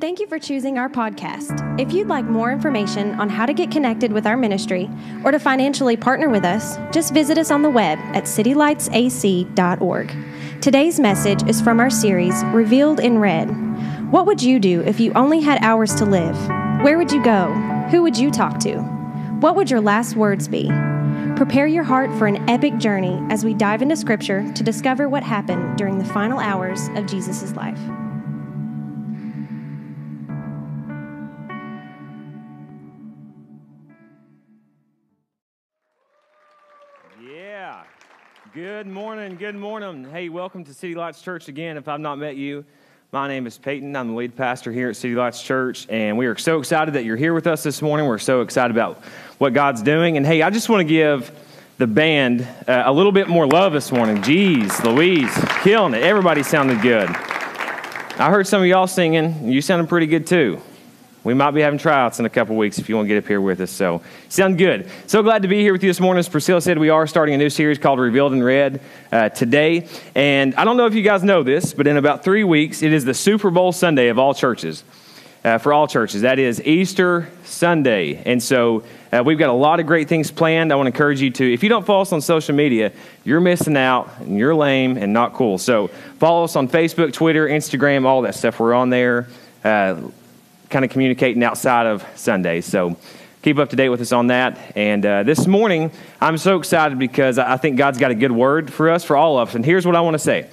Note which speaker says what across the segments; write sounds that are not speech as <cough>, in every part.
Speaker 1: Thank you for choosing our podcast. If you'd like more information on how to get connected with our ministry or to financially partner with us, just visit us on the web at citylightsac.org. Today's message is from our series, Revealed in Red. What would you do if you only had hours to live? Where would you go? Who would you talk to? What would your last words be? Prepare your heart for an epic journey as we dive into Scripture to discover what happened during the final hours of Jesus' life.
Speaker 2: Good morning. Good morning. Hey, welcome to City Lights Church again. If I've not met you, my name is Peyton. I'm the lead pastor here at City Lights Church, and we are so excited that you're here with us this morning. We're so excited about what God's doing. And hey, I just want to give the band uh, a little bit more love this morning. Jeez, Louise, killing it. Everybody sounded good. I heard some of y'all singing. You sounded pretty good too. We might be having tryouts in a couple weeks if you want to get up here with us. So, sound good. So glad to be here with you this morning. As Priscilla said, we are starting a new series called Revealed in Red uh, today. And I don't know if you guys know this, but in about three weeks, it is the Super Bowl Sunday of all churches. Uh, for all churches. That is Easter Sunday. And so uh, we've got a lot of great things planned. I want to encourage you to, if you don't follow us on social media, you're missing out and you're lame and not cool. So follow us on Facebook, Twitter, Instagram, all that stuff. We're on there. Uh, kind of communicating outside of Sundays. So keep up to date with us on that. And uh, this morning, I'm so excited because I think God's got a good word for us, for all of us. And here's what I want to say.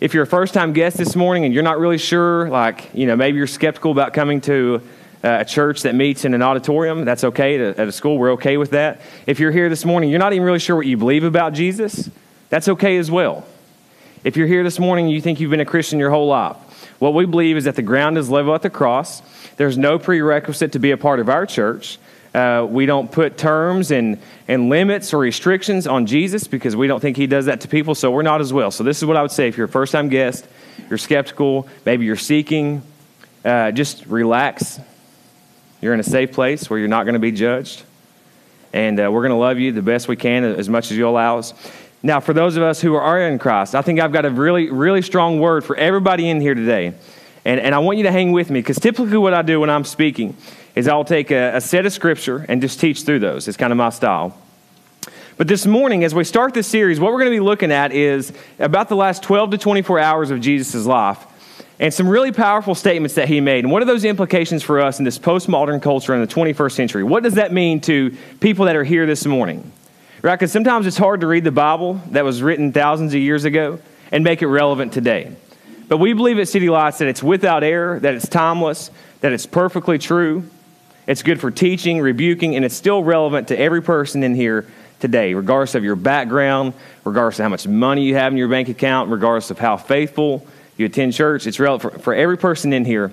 Speaker 2: If you're a first time guest this morning and you're not really sure, like, you know, maybe you're skeptical about coming to uh, a church that meets in an auditorium, that's okay. At a school, we're okay with that. If you're here this morning, you're not even really sure what you believe about Jesus, that's okay as well. If you're here this morning you think you've been a Christian your whole life, what we believe is that the ground is level at the cross there's no prerequisite to be a part of our church. Uh, we don't put terms and, and limits or restrictions on Jesus because we don't think he does that to people, so we're not as well. So, this is what I would say if you're a first time guest, you're skeptical, maybe you're seeking, uh, just relax. You're in a safe place where you're not going to be judged. And uh, we're going to love you the best we can as much as you allow us. Now, for those of us who are in Christ, I think I've got a really, really strong word for everybody in here today. And, and I want you to hang with me because typically what I do when I'm speaking is I'll take a, a set of scripture and just teach through those. It's kind of my style. But this morning, as we start this series, what we're going to be looking at is about the last 12 to 24 hours of Jesus' life and some really powerful statements that he made. And what are those implications for us in this postmodern culture in the 21st century? What does that mean to people that are here this morning? Right? Because sometimes it's hard to read the Bible that was written thousands of years ago and make it relevant today. But we believe at City Lights that it's without error, that it's timeless, that it's perfectly true. It's good for teaching, rebuking, and it's still relevant to every person in here today, regardless of your background, regardless of how much money you have in your bank account, regardless of how faithful you attend church. It's relevant for, for every person in here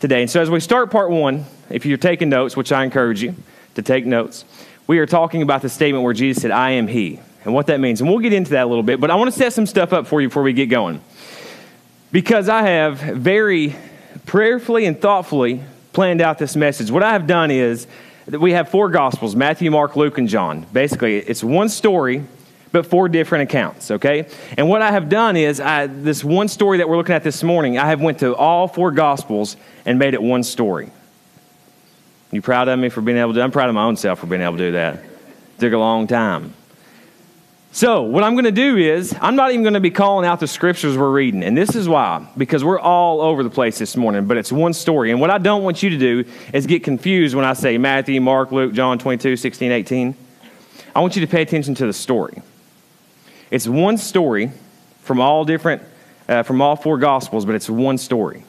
Speaker 2: today. And so, as we start part one, if you're taking notes, which I encourage you to take notes, we are talking about the statement where Jesus said, I am He, and what that means. And we'll get into that a little bit, but I want to set some stuff up for you before we get going because I have very prayerfully and thoughtfully planned out this message. What I have done is that we have four Gospels Matthew, Mark, Luke, and John. Basically, it's one story, but four different accounts, okay? And what I have done is I, this one story that we're looking at this morning, I have went to all four Gospels and made it one story. You proud of me for being able to? I'm proud of my own self for being able to do that. It took a long time. So, what I'm going to do is, I'm not even going to be calling out the scriptures we're reading. And this is why, because we're all over the place this morning, but it's one story. And what I don't want you to do is get confused when I say Matthew, Mark, Luke, John 22, 16, 18. I want you to pay attention to the story. It's one story from all different, uh, from all four gospels, but it's one story.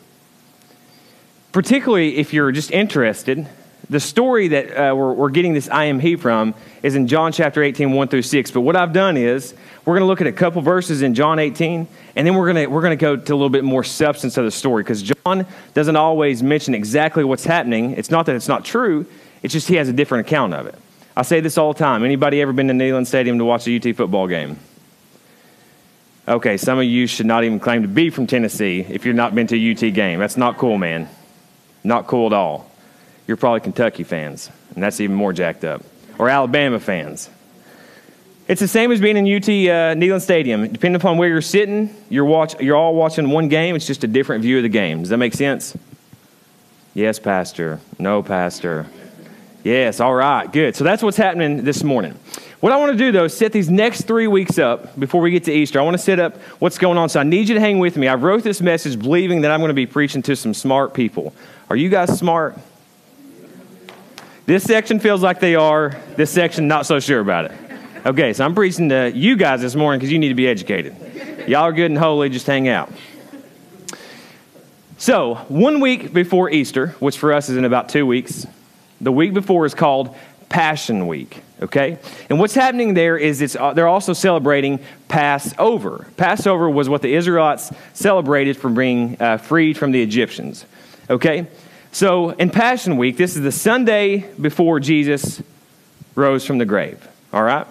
Speaker 2: Particularly if you're just interested the story that uh, we're, we're, getting this I am He from is in John chapter 18, 1 through 6. But what I've done is we're going to look at a couple verses in John 18, and then we're going to, we're to go to a little bit more substance of the story because John doesn't always mention exactly what's happening. It's not that it's not true, it's just he has a different account of it. I say this all the time. Anybody ever been to Neyland Stadium to watch a UT football game? Okay, some of you should not even claim to be from Tennessee if you've not been to a UT game. That's not cool, man. Not cool at all you're probably Kentucky fans, and that's even more jacked up, or Alabama fans. It's the same as being in UT uh, Neyland Stadium. Depending upon where you're sitting, you're, watch, you're all watching one game. It's just a different view of the game. Does that make sense? Yes, Pastor. No, Pastor. Yes, all right, good. So that's what's happening this morning. What I want to do, though, is set these next three weeks up before we get to Easter. I want to set up what's going on. So I need you to hang with me. I wrote this message believing that I'm going to be preaching to some smart people. Are you guys smart? This section feels like they are. This section, not so sure about it. Okay, so I'm preaching to you guys this morning because you need to be educated. Y'all are good and holy, just hang out. So, one week before Easter, which for us is in about two weeks, the week before is called Passion Week. Okay, and what's happening there is it's uh, they're also celebrating Passover. Passover was what the Israelites celebrated for being uh, freed from the Egyptians. Okay, so in Passion Week, this is the Sunday before Jesus rose from the grave. All right.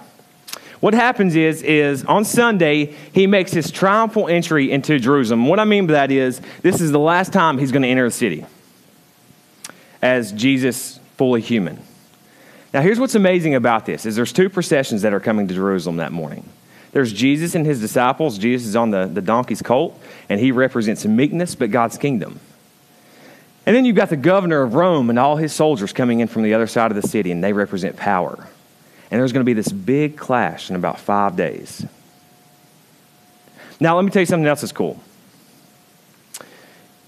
Speaker 2: What happens is, is on Sunday, he makes his triumphal entry into Jerusalem. What I mean by that is, this is the last time he's going to enter the city as Jesus fully human. Now, here's what's amazing about this: is there's two processions that are coming to Jerusalem that morning. There's Jesus and his disciples. Jesus is on the, the donkey's colt, and he represents meekness, but God's kingdom. And then you've got the governor of Rome and all his soldiers coming in from the other side of the city, and they represent power. And there's going to be this big clash in about five days. Now, let me tell you something else that's cool.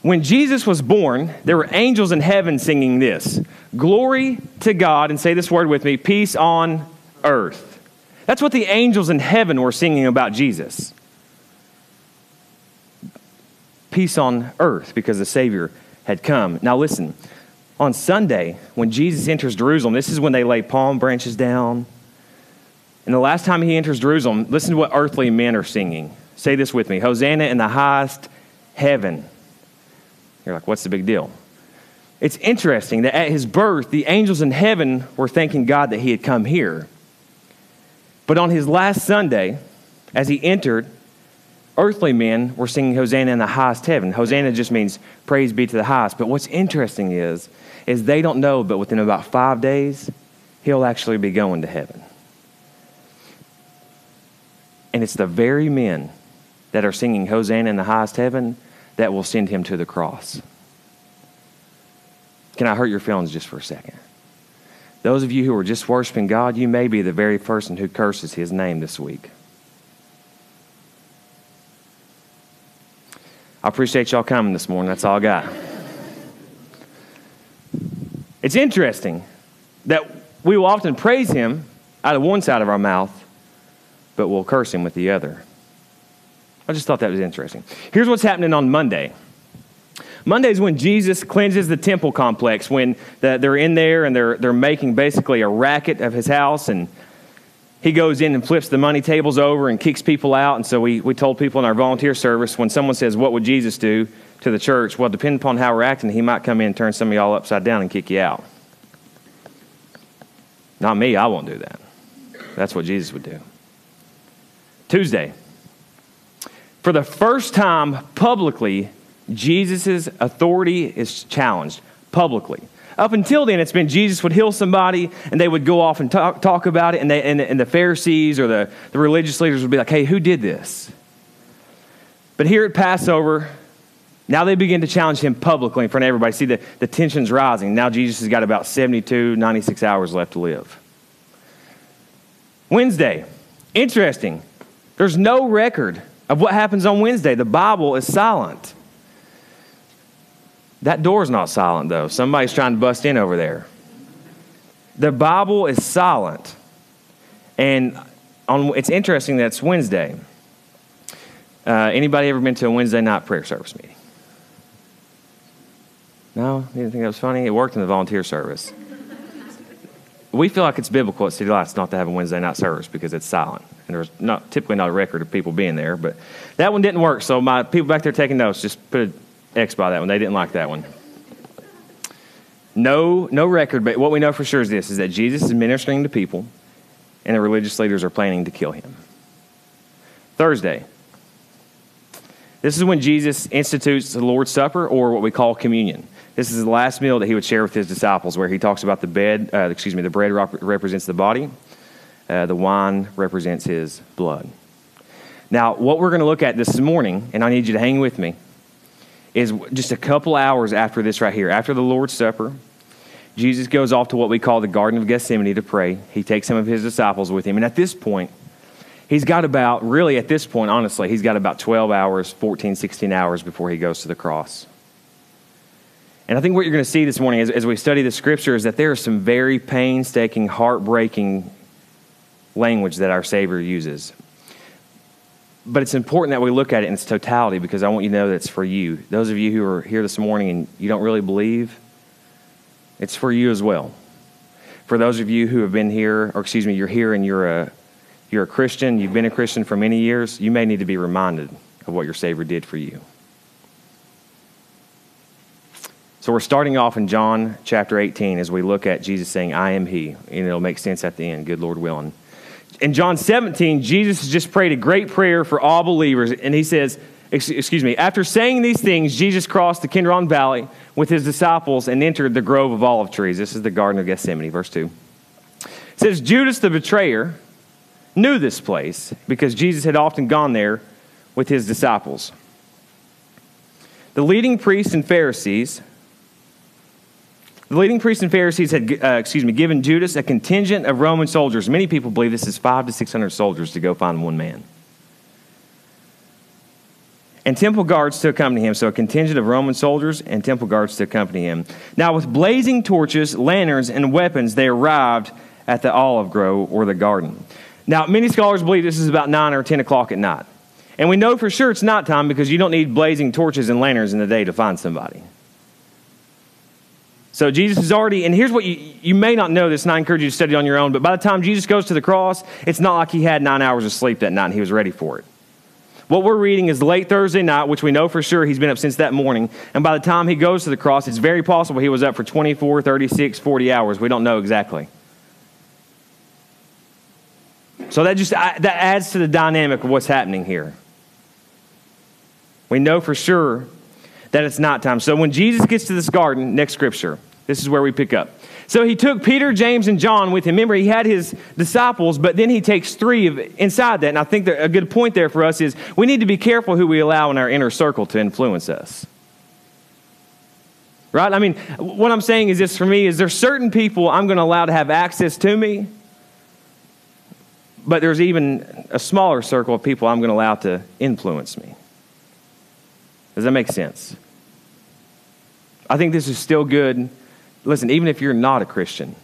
Speaker 2: When Jesus was born, there were angels in heaven singing this Glory to God, and say this word with me peace on earth. That's what the angels in heaven were singing about Jesus. Peace on earth because the Savior had come. Now, listen, on Sunday, when Jesus enters Jerusalem, this is when they lay palm branches down. And the last time he enters Jerusalem, listen to what earthly men are singing. Say this with me Hosanna in the highest heaven. You're like, what's the big deal? It's interesting that at his birth, the angels in heaven were thanking God that he had come here. But on his last Sunday, as he entered, earthly men were singing Hosanna in the highest heaven. Hosanna just means praise be to the highest. But what's interesting is, is they don't know, but within about five days, he'll actually be going to heaven. And it's the very men that are singing Hosanna in the highest heaven that will send him to the cross. Can I hurt your feelings just for a second? Those of you who are just worshiping God, you may be the very person who curses his name this week. I appreciate y'all coming this morning. That's all I got. It's interesting that we will often praise him out of one side of our mouth, but we'll curse him with the other. I just thought that was interesting. Here's what's happening on Monday. Monday is when Jesus cleanses the temple complex, when the, they're in there and they're, they're making basically a racket of his house, and he goes in and flips the money tables over and kicks people out. And so we, we told people in our volunteer service when someone says, What would Jesus do to the church? Well, depending upon how we're acting, he might come in and turn some of y'all upside down and kick you out. Not me, I won't do that. That's what Jesus would do. Tuesday. For the first time publicly, Jesus' authority is challenged publicly. Up until then, it's been Jesus would heal somebody and they would go off and talk, talk about it, and, they, and, and the Pharisees or the, the religious leaders would be like, hey, who did this? But here at Passover, now they begin to challenge him publicly in front of everybody. See, the, the tension's rising. Now Jesus has got about 72, 96 hours left to live. Wednesday, interesting. There's no record of what happens on Wednesday. The Bible is silent. That door's not silent, though. Somebody's trying to bust in over there. The Bible is silent. And on, it's interesting that it's Wednesday. Uh, anybody ever been to a Wednesday night prayer service meeting? No? You didn't think that was funny? It worked in the volunteer service. we feel like it's biblical at City Lights not to have a Wednesday night service because it's silent. And there's not typically not a record of people being there, but that one didn't work. So my people back there taking notes, just put an X by that one. They didn't like that one. No, no record, but what we know for sure is this: is that Jesus is ministering to people, and the religious leaders are planning to kill him. Thursday. This is when Jesus institutes the Lord's Supper, or what we call communion. This is the last meal that he would share with his disciples, where he talks about the bed. Uh, excuse me, the bread represents the body, uh, the wine represents his blood. Now, what we're going to look at this morning, and I need you to hang with me, is just a couple hours after this right here, after the Lord's Supper. Jesus goes off to what we call the Garden of Gethsemane to pray. He takes some of his disciples with him. And at this point, he's got about, really at this point, honestly, he's got about 12 hours, 14, 16 hours before he goes to the cross. And I think what you're going to see this morning as, as we study the scripture is that there is some very painstaking, heartbreaking language that our Savior uses. But it's important that we look at it in its totality because I want you to know that it's for you. Those of you who are here this morning and you don't really believe, it's for you as well. For those of you who have been here, or excuse me, you're here and you're a, you're a Christian, you've been a Christian for many years, you may need to be reminded of what your Savior did for you. So we're starting off in John chapter 18 as we look at Jesus saying, I am He. And it'll make sense at the end, good Lord willing. In John 17, Jesus has just prayed a great prayer for all believers. And he says, excuse me, after saying these things, Jesus crossed the Kidron Valley with his disciples and entered the grove of olive trees. This is the Garden of Gethsemane, verse 2. It says, Judas the betrayer knew this place because Jesus had often gone there with his disciples. The leading priests and Pharisees the leading priests and Pharisees had, uh, excuse me, given Judas a contingent of Roman soldiers. Many people believe this is five to 600 soldiers to go find one man. And temple guards to accompany him. So a contingent of Roman soldiers and temple guards to accompany him. Now, with blazing torches, lanterns, and weapons, they arrived at the olive grove or the garden. Now, many scholars believe this is about 9 or 10 o'clock at night. And we know for sure it's not time because you don't need blazing torches and lanterns in the day to find somebody. So Jesus is already, and here's what you, you may not know this, and I encourage you to study on your own, but by the time Jesus goes to the cross, it's not like he had nine hours of sleep that night and he was ready for it. What we're reading is late Thursday night, which we know for sure he's been up since that morning. And by the time he goes to the cross, it's very possible he was up for 24, 36, 40 hours. We don't know exactly. So that just that adds to the dynamic of what's happening here. We know for sure that it's not time. So when Jesus gets to this garden, next scripture, this is where we pick up. So he took Peter, James, and John with him. Remember, he had his disciples, but then he takes three of inside that. And I think that a good point there for us is we need to be careful who we allow in our inner circle to influence us. Right? I mean, what I'm saying is this for me is there's certain people I'm going to allow to have access to me, but there's even a smaller circle of people I'm going to allow to influence me. Does that make sense? I think this is still good listen, even if you're not a Christian,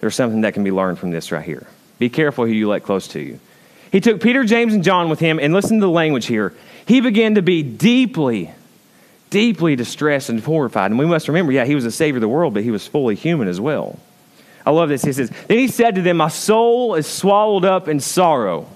Speaker 2: there's something that can be learned from this right here. Be careful who you let close to you. He took Peter, James, and John with him, and listen to the language here. He began to be deeply, deeply distressed and horrified. And we must remember, yeah, he was the Savior of the world, but he was fully human as well. I love this. He says, Then he said to them, My soul is swallowed up in sorrow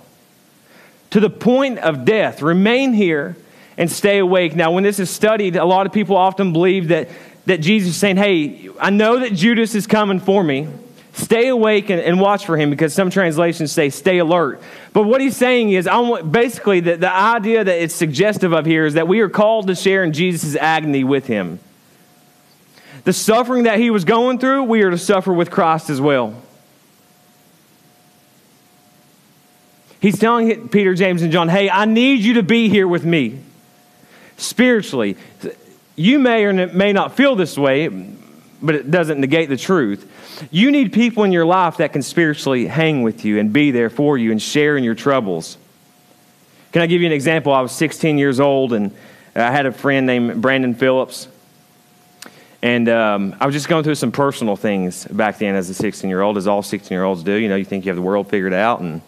Speaker 2: to the point of death. Remain here and stay awake. Now, when this is studied, a lot of people often believe that that Jesus is saying, Hey, I know that Judas is coming for me. Stay awake and, and, watch for him because some translations say stay alert. But what he's saying is, I want, basically, the, the idea that it's suggestive of here is that we are called to share in Jesus' agony with him. The suffering that he was going through, we are to suffer with Christ as well. He's telling Peter, James, and John, hey, I need you to be here with me spiritually. You may or may not feel this way, but it doesn't negate the truth. You need people in your life that can spiritually hang with you and be there for you and share in your troubles. Can I give you an example? I was 16 years old and I had a friend named Brandon Phillips. And um, I was just going through some personal things back then as a 16 year old, as all 16 year olds do. You know, you think you have the world figured out. And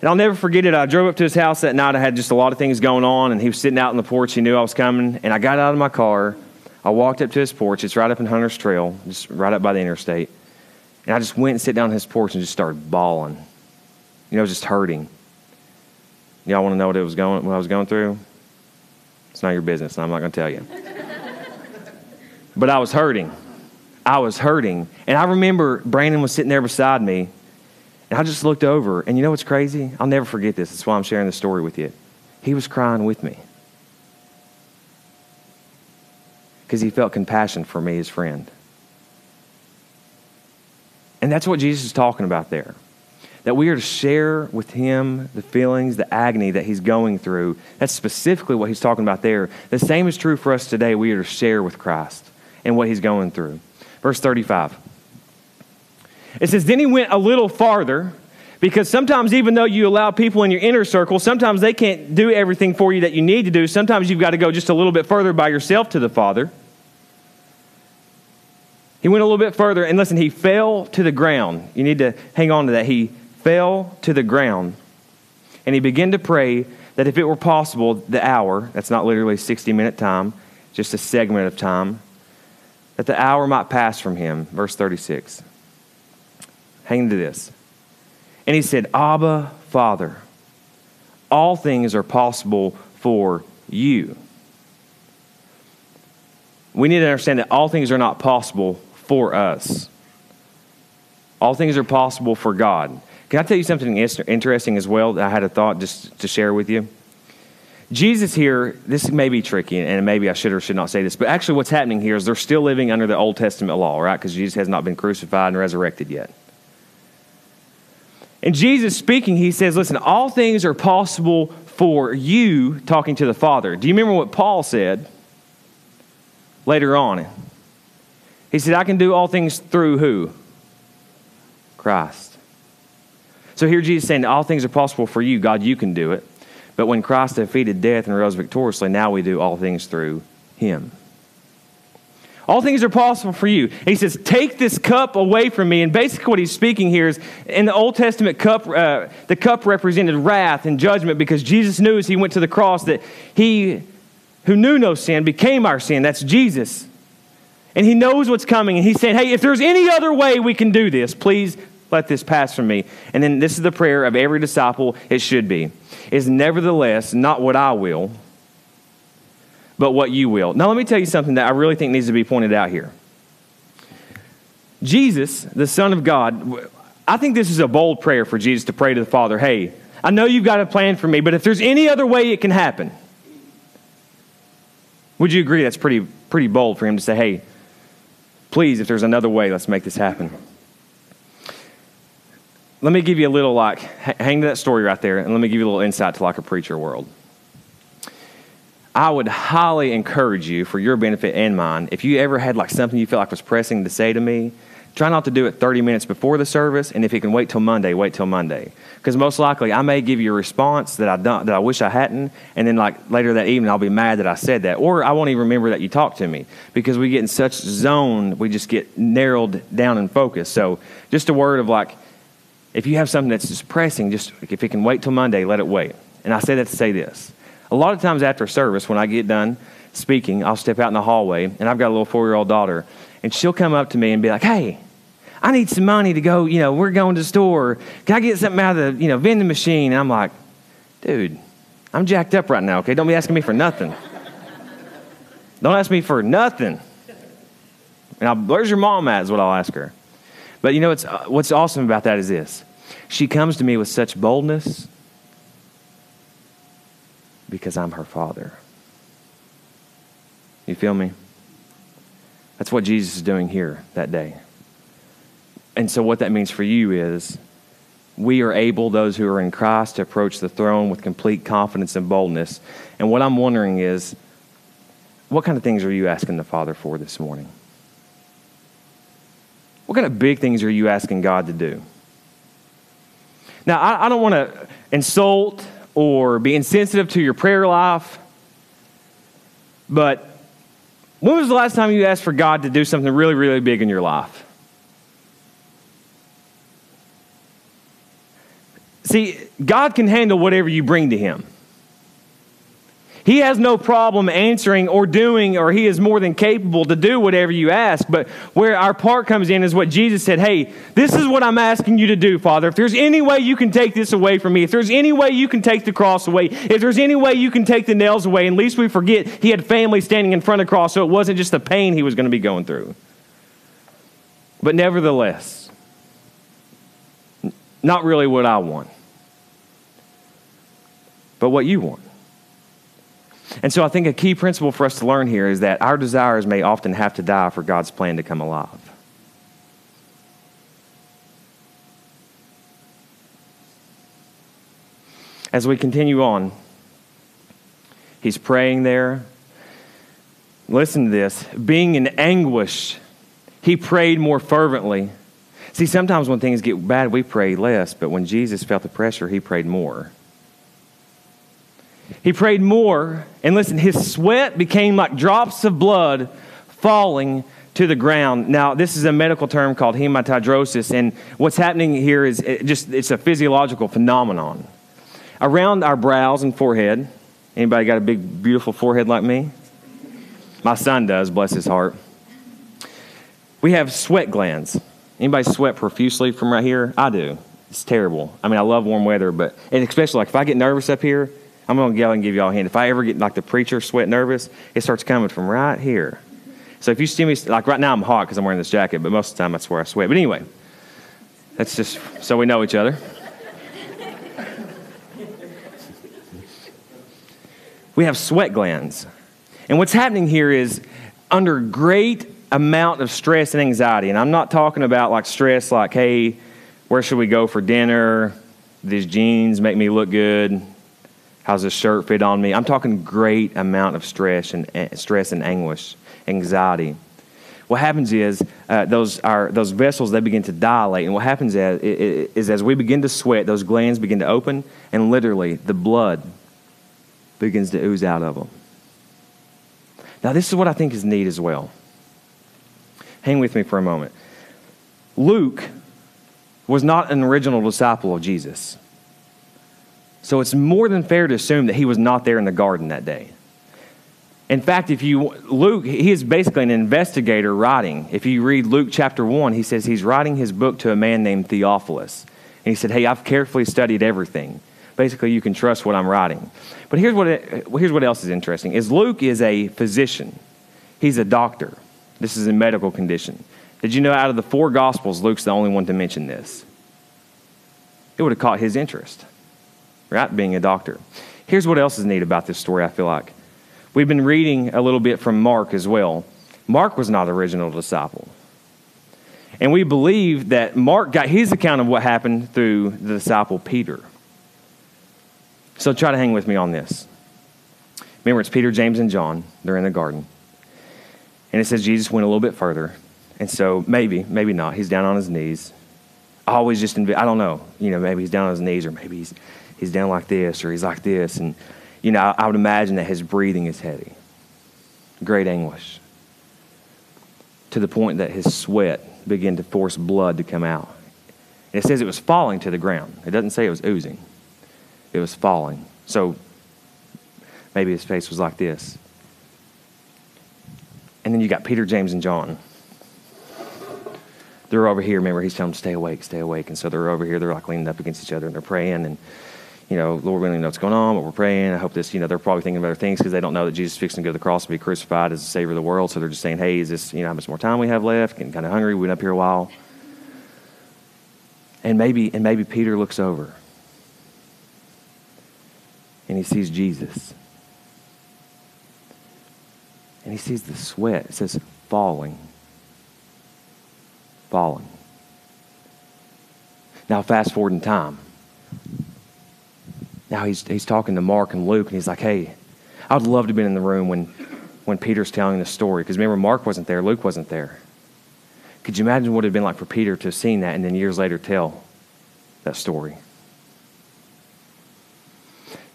Speaker 2: and I'll never forget it. I drove up to his house that night. I had just a lot of things going on, and he was sitting out on the porch. He knew I was coming. And I got out of my car. I walked up to his porch. It's right up in Hunter's Trail, just right up by the interstate. And I just went and sat down on his porch and just started bawling. You know, just hurting. Y'all want to know what it was going, what I was going through? It's not your business, and I'm not going to tell you. <laughs> but I was hurting. I was hurting. And I remember Brandon was sitting there beside me, and I just looked over, and you know what's crazy? I'll never forget this. That's why I'm sharing this story with you. He was crying with me because he felt compassion for me, his friend. And that's what Jesus is talking about there. that we are to share with him the feelings, the agony that he's going through. That's specifically what he's talking about there. The same is true for us today. We are to share with Christ and what he's going through. Verse 35. It says, Then he went a little farther because sometimes, even though you allow people in your inner circle, sometimes they can't do everything for you that you need to do. Sometimes you've got to go just a little bit further by yourself to the Father. He went a little bit further, and listen, he fell to the ground. You need to hang on to that. He fell to the ground, and he began to pray that if it were possible, the hour, that's not literally 60 minute time, just a segment of time, that the hour might pass from him. Verse 36. Hang to this. And he said, Abba, Father, all things are possible for you. We need to understand that all things are not possible for us. All things are possible for God. Can I tell you something interesting as well that I had a thought just to share with you? Jesus here, this may be tricky, and maybe I should or should not say this, but actually what's happening here is they're still living under the Old Testament law, right? Because Jesus has not been crucified and resurrected yet. And Jesus speaking, he says, Listen, all things are possible for you, talking to the Father. Do you remember what Paul said later on? He said, I can do all things through who? Christ. So here Jesus saying, All things are possible for you. God, you can do it. But when Christ defeated death and rose victoriously, now we do all things through him. All things are possible for you. And he says, Take this cup away from me. And basically, what he's speaking here is in the Old Testament cup, uh, the cup represented wrath and judgment because Jesus knew as he went to the cross that he who knew no sin became our sin. That's Jesus. And he knows what's coming. And he's saying, Hey, if there's any other way we can do this, please let this pass from me. And then this is the prayer of every disciple, it should be, is nevertheless not what I will, but what you will. Now, let me tell you something that I really think needs to be pointed out here. Jesus, the Son of God, I think this is a bold prayer for Jesus to pray to the Father hey, I know you've got a plan for me, but if there's any other way it can happen, would you agree that's pretty, pretty bold for him to say, hey, please, if there's another way, let's make this happen? let me give you a little like hang to that story right there and let me give you a little insight to like a preacher world i would highly encourage you for your benefit and mine if you ever had like something you felt like was pressing to say to me try not to do it 30 minutes before the service and if you can wait till monday wait till monday because most likely i may give you a response that i don't that i wish i hadn't and then like later that evening i'll be mad that i said that or i won't even remember that you talked to me because we get in such zone we just get narrowed down and focused so just a word of like if you have something that's just pressing, just if it can wait till Monday, let it wait. And I say that to say this. A lot of times after service, when I get done speaking, I'll step out in the hallway, and I've got a little four year old daughter, and she'll come up to me and be like, hey, I need some money to go, you know, we're going to the store. Can I get something out of the, you know, vending machine? And I'm like, dude, I'm jacked up right now, okay? Don't be asking me for nothing. Don't ask me for nothing. And I'll, where's your mom at is what I'll ask her. But you know what's, uh, what's awesome about that is this she comes to me with such boldness because I'm her father. You feel me? That's what Jesus is doing here that day. And so, what that means for you is we are able, those who are in Christ, to approach the throne with complete confidence and boldness. And what I'm wondering is, what kind of things are you asking the Father for this morning? What kind of big things are you asking God to do? Now, I, I don't want to insult or being sensitive to your prayer life, but when was the last time you asked for God to do something really, really big in your life? See, God can handle whatever you bring to Him. He has no problem answering or doing, or he is more than capable to do whatever you ask. But where our part comes in is what Jesus said Hey, this is what I'm asking you to do, Father. If there's any way you can take this away from me, if there's any way you can take the cross away, if there's any way you can take the nails away, at least we forget he had family standing in front of the cross, so it wasn't just the pain he was going to be going through. But nevertheless, not really what I want, but what you want. And so I think a key principle for us to learn here is that our desires may often have to die for God's plan to come alive. as we continue on, he's praying there. Listen to this being in anguish, he prayed more fervently. See, sometimes when things get bad, we pray less, but when Jesus felt the pressure, he prayed more. He prayed more, and listen, his sweat became like drops of blood falling to the ground. Now, this is a medical term called hematidrosis, and what's happening here is it just it's a physiological phenomenon. Around our brows and forehead, anybody got a big, beautiful forehead like me? My son does, bless his heart. We have sweat glands. Anybody sweat profusely from right here? I do. It's terrible. I mean, I love warm weather, but and especially like if I get nervous up here, I'm gonna go and give y'all a hand. If I ever get like the preacher sweat nervous, it starts coming from right here. So if you see me, like right now, I'm hot because I'm wearing this jacket, but most of the time that's where I sweat. But anyway, that's just so we know each other. we have sweat glands. And what's happening here is under great amount of stress and anxiety, and I'm not talking about like stress like, hey, where should we go for dinner? These jeans make me look good. How's this shirt fit on me? I'm talking great amount of stress and stress and anguish anxiety. What happens is uh, those, our, those vessels, they begin to dilate. And what happens is, is as we begin to sweat, those glands begin to open, and literally the blood begins to ooze out of them. Now, this is what I think is neat as well. Hang with me for a moment. Luke was not an original disciple of Jesus. So it's more than fair to assume that he was not there in the garden that day. In fact, if you Luke, he is basically an investigator writing. If you read Luke chapter 1, he says he's writing his book to a man named Theophilus. And he said, Hey, I've carefully studied everything. Basically, you can trust what I'm writing. But here's what, it, here's what else is interesting is Luke is a physician. He's a doctor. This is a medical condition. Did you know out of the four gospels, Luke's the only one to mention this? It would have caught his interest, right? Being a doctor. Here's what else is neat about this story, I feel like. We've been reading a little bit from Mark as well. Mark was not original disciple. And we believe that Mark got his account of what happened through the disciple Peter. So try to hang with me on this. Remember, it's Peter, James, and John. They're in the garden. And it says Jesus went a little bit further. And so maybe, maybe not. He's down on his knees. I always just, I don't know. You know, maybe he's down on his knees, or maybe he's, he's down like this, or he's like this. And you know, I would imagine that his breathing is heavy, great anguish, to the point that his sweat began to force blood to come out. And it says it was falling to the ground. It doesn't say it was oozing, it was falling. So maybe his face was like this. And then you got Peter, James, and John. They're over here. Remember, he's telling them, to stay awake, stay awake. And so they're over here. They're like leaning up against each other and they're praying. And you know, Lord, we don't know what's going on, but we're praying. I hope this, you know, they're probably thinking of other things because they don't know that Jesus is fixing to go to the cross and be crucified as the Savior of the world. So they're just saying, hey, is this, you know, how much more time we have left? Getting kind of hungry. We've been up here a while. And maybe, and maybe Peter looks over and he sees Jesus. And he sees the sweat. It says falling. Falling. Now, fast forward in time now he's, he's talking to Mark and Luke, and he's like, hey, I would love to have been in the room when, when Peter's telling the story. Because remember, Mark wasn't there, Luke wasn't there. Could you imagine what it would have been like for Peter to have seen that and then years later tell that story?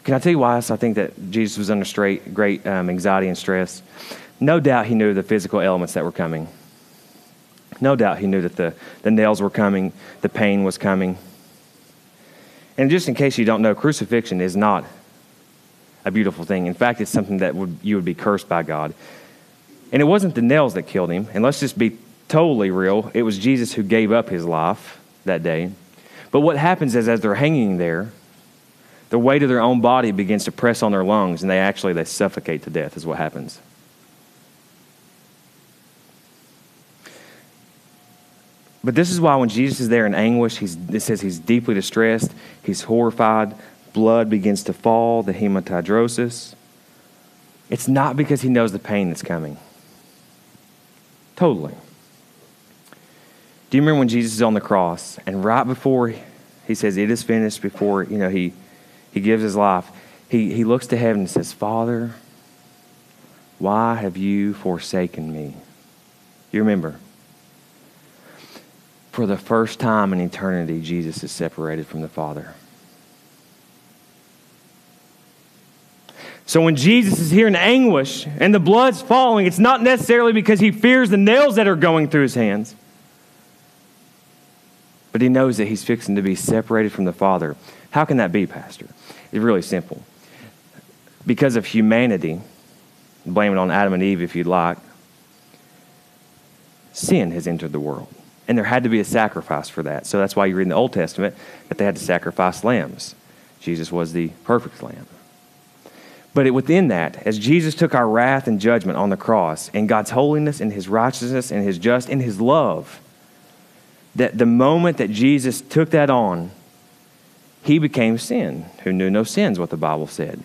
Speaker 2: Can I tell you why I think that Jesus was under straight, great um, anxiety and stress? No doubt he knew the physical elements that were coming. No doubt he knew that the, the nails were coming, the pain was coming. And just in case you don't know, crucifixion is not a beautiful thing. In fact, it's something that would, you would be cursed by God. And it wasn't the nails that killed him. And let's just be totally real it was Jesus who gave up his life that day. But what happens is, as they're hanging there, the weight of their own body begins to press on their lungs, and they actually they suffocate to death. Is what happens. But this is why when Jesus is there in anguish, he's, it says he's deeply distressed, he's horrified, blood begins to fall, the hematidrosis. It's not because he knows the pain that's coming. Totally. Do you remember when Jesus is on the cross and right before he says it is finished, before you know he he gives his life, he, he looks to heaven and says, Father, why have you forsaken me? You remember? For the first time in eternity, Jesus is separated from the Father. So when Jesus is here in anguish and the blood's falling, it's not necessarily because he fears the nails that are going through his hands, but he knows that he's fixing to be separated from the Father. How can that be, Pastor? It's really simple. Because of humanity, blame it on Adam and Eve if you'd like, sin has entered the world. And there had to be a sacrifice for that. So that's why you read in the Old Testament that they had to sacrifice lambs. Jesus was the perfect lamb. But it, within that, as Jesus took our wrath and judgment on the cross, and God's holiness and his righteousness and his just and his love, that the moment that Jesus took that on, he became sin, who knew no sins, what the Bible said.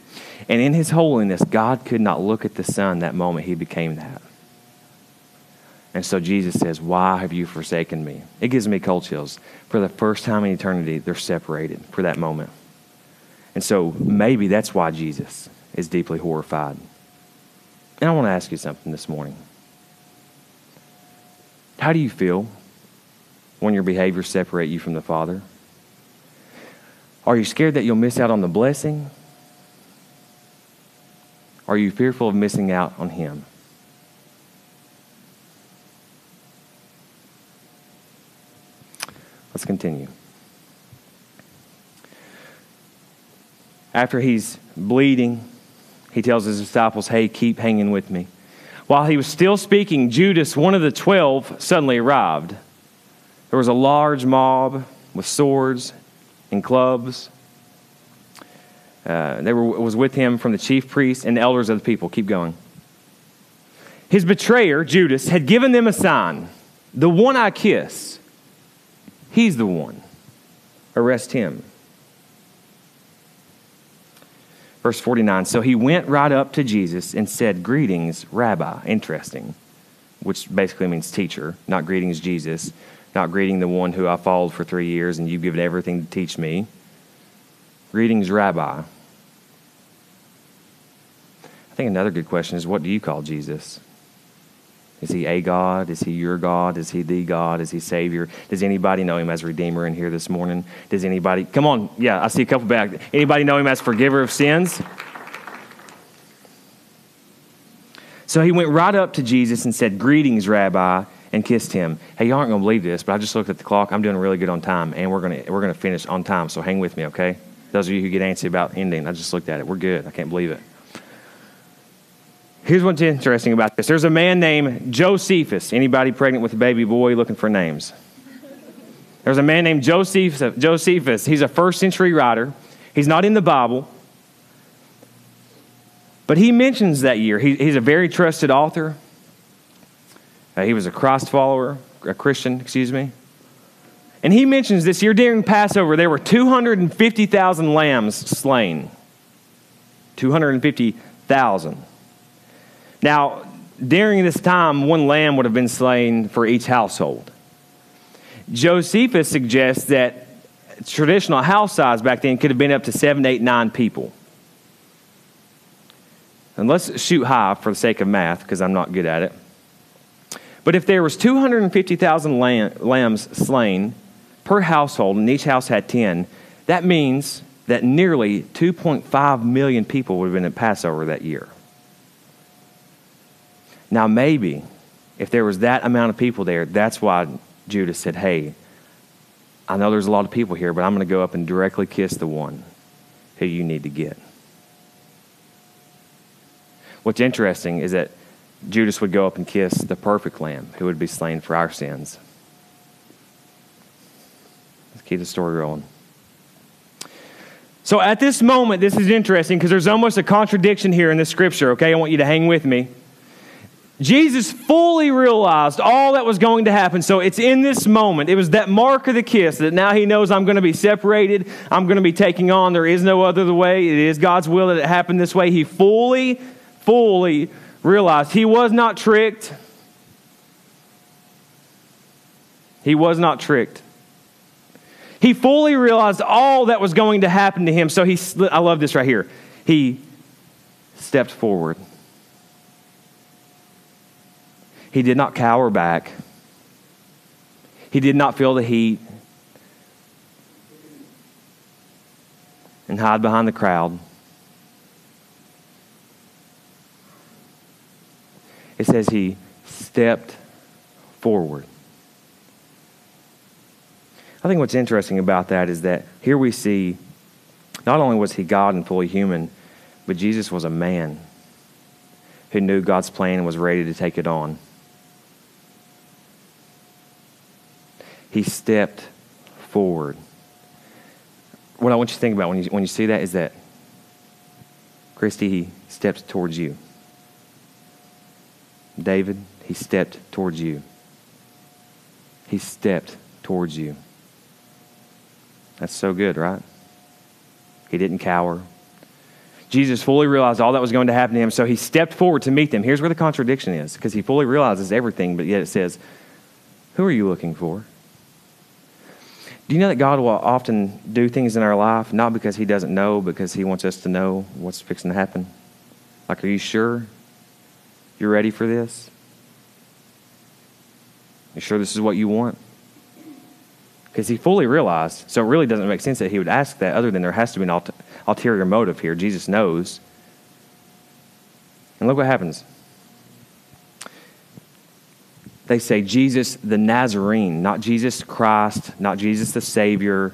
Speaker 2: And in his holiness, God could not look at the Son that moment he became that. And so Jesus says, Why have you forsaken me? It gives me cold chills. For the first time in eternity, they're separated for that moment. And so maybe that's why Jesus is deeply horrified. And I want to ask you something this morning. How do you feel when your behaviors separate you from the Father? Are you scared that you'll miss out on the blessing? Are you fearful of missing out on Him? Let's continue. After he's bleeding, he tells his disciples, Hey, keep hanging with me. While he was still speaking, Judas, one of the twelve, suddenly arrived. There was a large mob with swords and clubs. Uh, they were, was with him from the chief priests and the elders of the people. Keep going. His betrayer, Judas, had given them a sign the one I kiss, he's the one. Arrest him. Verse 49 So he went right up to Jesus and said, Greetings, Rabbi. Interesting, which basically means teacher, not greetings, Jesus not greeting the one who I followed for three years and you've given everything to teach me. Greetings, Rabbi. I think another good question is what do you call Jesus? Is he a God? Is he your God? Is he the God? Is he Savior? Does anybody know him as Redeemer in here this morning? Does anybody, come on, yeah, I see a couple back. Anybody know him as Forgiver of sins? So he went right up to Jesus and said, Greetings, Rabbi and kissed him. Hey, y'all aren't going to believe this, but I just looked at the clock. I'm doing really good on time, and we're going to we're to finish on time. So hang with me, okay? Those of you who get antsy about ending, I just looked at it. We're good. I can't believe it. Here's what's interesting about this. There's a man named Josephus. Anybody pregnant with a baby boy looking for names? There's a man named Josephus. Josephus. He's a first century writer. He's not in the Bible. But he mentions that year. He, he's a very trusted author. Uh, he was a Christ follower, a Christian, excuse me. And he mentions this year during Passover, there were 250,000 lambs slain. 250,000. Now, during this time, one lamb would have been slain for each household. Josephus suggests that traditional house size back then could have been up to seven, eight, nine people. And let's shoot high for the sake of math, because I'm not good at it. But if there was 250,000 lambs slain per household, and each house had 10, that means that nearly 2.5 million people would have been at Passover that year. Now, maybe if there was that amount of people there, that's why Judas said, Hey, I know there's a lot of people here, but I'm going to go up and directly kiss the one who you need to get. What's interesting is that Judas would go up and kiss the perfect lamb who would be slain for our sins. Let's keep the story rolling. So at this moment, this is interesting because there's almost a contradiction here in the scripture, okay? I want you to hang with me. Jesus fully realized all that was going to happen. So it's in this moment. It was that mark of the kiss that now he knows I'm going to be separated. I'm going to be taking on. There is no other way. It is God's will that it happened this way. He fully, fully realized he was not tricked. He was not tricked. he fully realized all that was going to happen to him. So he, I love this right here. He stepped forward. He did not cower back. He did not feel the heat and hide behind the crowd. It says he stepped forward. I think what's interesting about that is that here we see not only was he God and fully human, but Jesus was a man who knew God's plan and was ready to take it on. He stepped forward. What I want you to think about when you, when you see that is that Christy, he stepped towards you. David, he stepped towards you. He stepped towards you. That's so good, right? He didn't cower. Jesus fully realized all that was going to happen to him, so he stepped forward to meet them. Here's where the contradiction is because he fully realizes everything, but yet it says, Who are you looking for? Do you know that God will often do things in our life not because he doesn't know, because he wants us to know what's fixing to happen? Like, are you sure you're ready for this? You sure this is what you want? Because he fully realized, so it really doesn't make sense that he would ask that, other than there has to be an ulterior motive here. Jesus knows. And look what happens. They say Jesus the Nazarene, not Jesus Christ, not Jesus the Savior,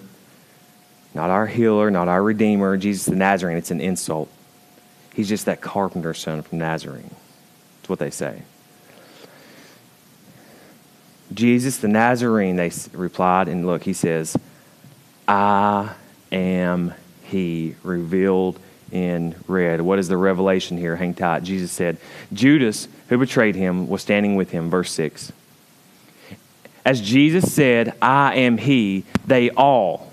Speaker 2: not our healer, not our Redeemer, Jesus the Nazarene. It's an insult. He's just that carpenter's son from Nazarene. That's what they say. Jesus the Nazarene, they replied, and look, he says, I am he, revealed in red. What is the revelation here? Hang tight. Jesus said, Judas, who betrayed him, was standing with him. Verse 6. As Jesus said, I am he, they all,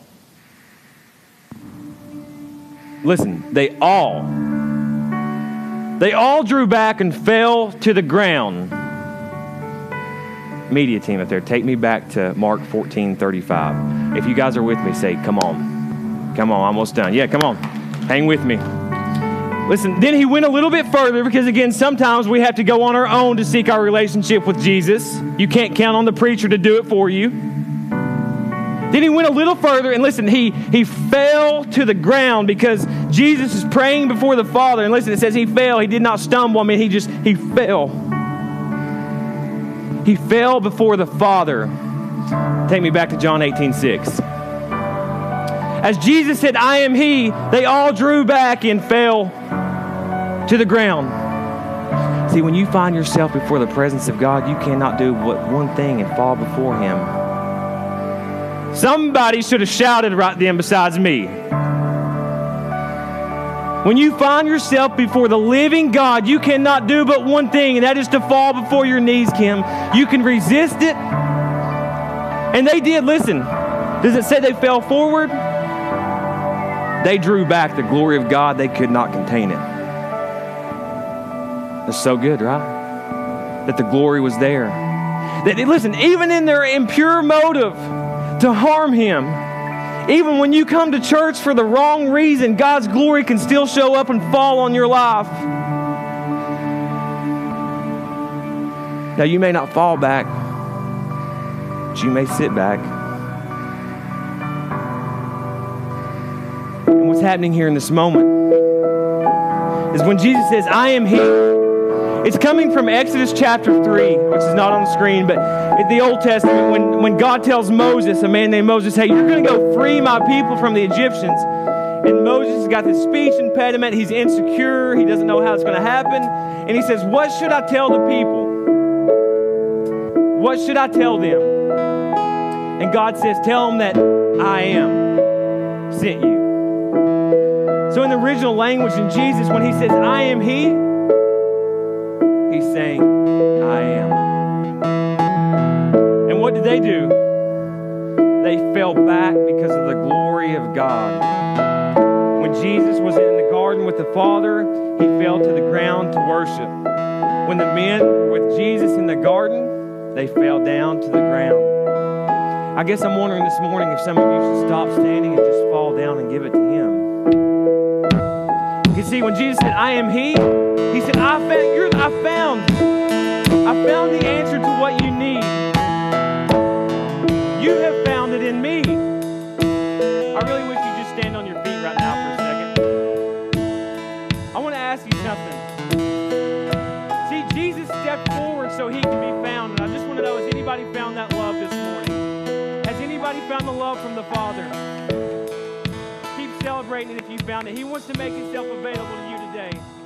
Speaker 2: listen, they all, they all drew back and fell to the ground media team up there, take me back to Mark 14 35. If you guys are with me, say, Come on. Come on, almost done. Yeah, come on. Hang with me. Listen, then he went a little bit further because, again, sometimes we have to go on our own to seek our relationship with Jesus. You can't count on the preacher to do it for you. Then he went a little further and listen, he, he fell to the ground because Jesus is praying before the Father. And listen, it says he fell. He did not stumble. I mean, he just, he fell. He fell before the Father. Take me back to John 18 6. As Jesus said, I am He, they all drew back and fell to the ground. See, when you find yourself before the presence of God, you cannot do but one thing and fall before Him. Somebody should have shouted right then besides me. When you find yourself before the living God, you cannot do but one thing, and that is to fall before your knees, Kim. You can resist it. And they did, listen. Does it say they fell forward? They drew back the glory of God, they could not contain it. That's so good, right? That the glory was there. That, listen, even in their impure motive to harm him, even when you come to church for the wrong reason, God's glory can still show up and fall on your life. Now, you may not fall back, but you may sit back. What's happening here in this moment is when Jesus says, I am He. It's coming from Exodus chapter 3, which is not on the screen, but in the Old Testament, when, when God tells Moses, a man named Moses, hey, you're going to go free my people from the Egyptians. And Moses has got this speech impediment. He's insecure. He doesn't know how it's going to happen. And he says, What should I tell the people? What should I tell them? And God says, Tell them that I am sent you. So, in the original language in Jesus, when he says, I am He, He's saying, I am. And what did they do? They fell back because of the glory of God. When Jesus was in the garden with the Father, he fell to the ground to worship. When the men were with Jesus in the garden, they fell down to the ground. I guess I'm wondering this morning if some of you should stop standing and just fall down and give it to Him. You see, when Jesus said, I am He, He said, I found, you're, I found, I found the answer to what you need. You have found it in me. I really wish you just stand on your feet right now for a second. I want to ask you something. See, Jesus stepped forward so he can be found. And I just want to know has anybody found that love this morning? Has anybody found the love from the Father? Celebrating if you found it. He wants to make himself available to you today.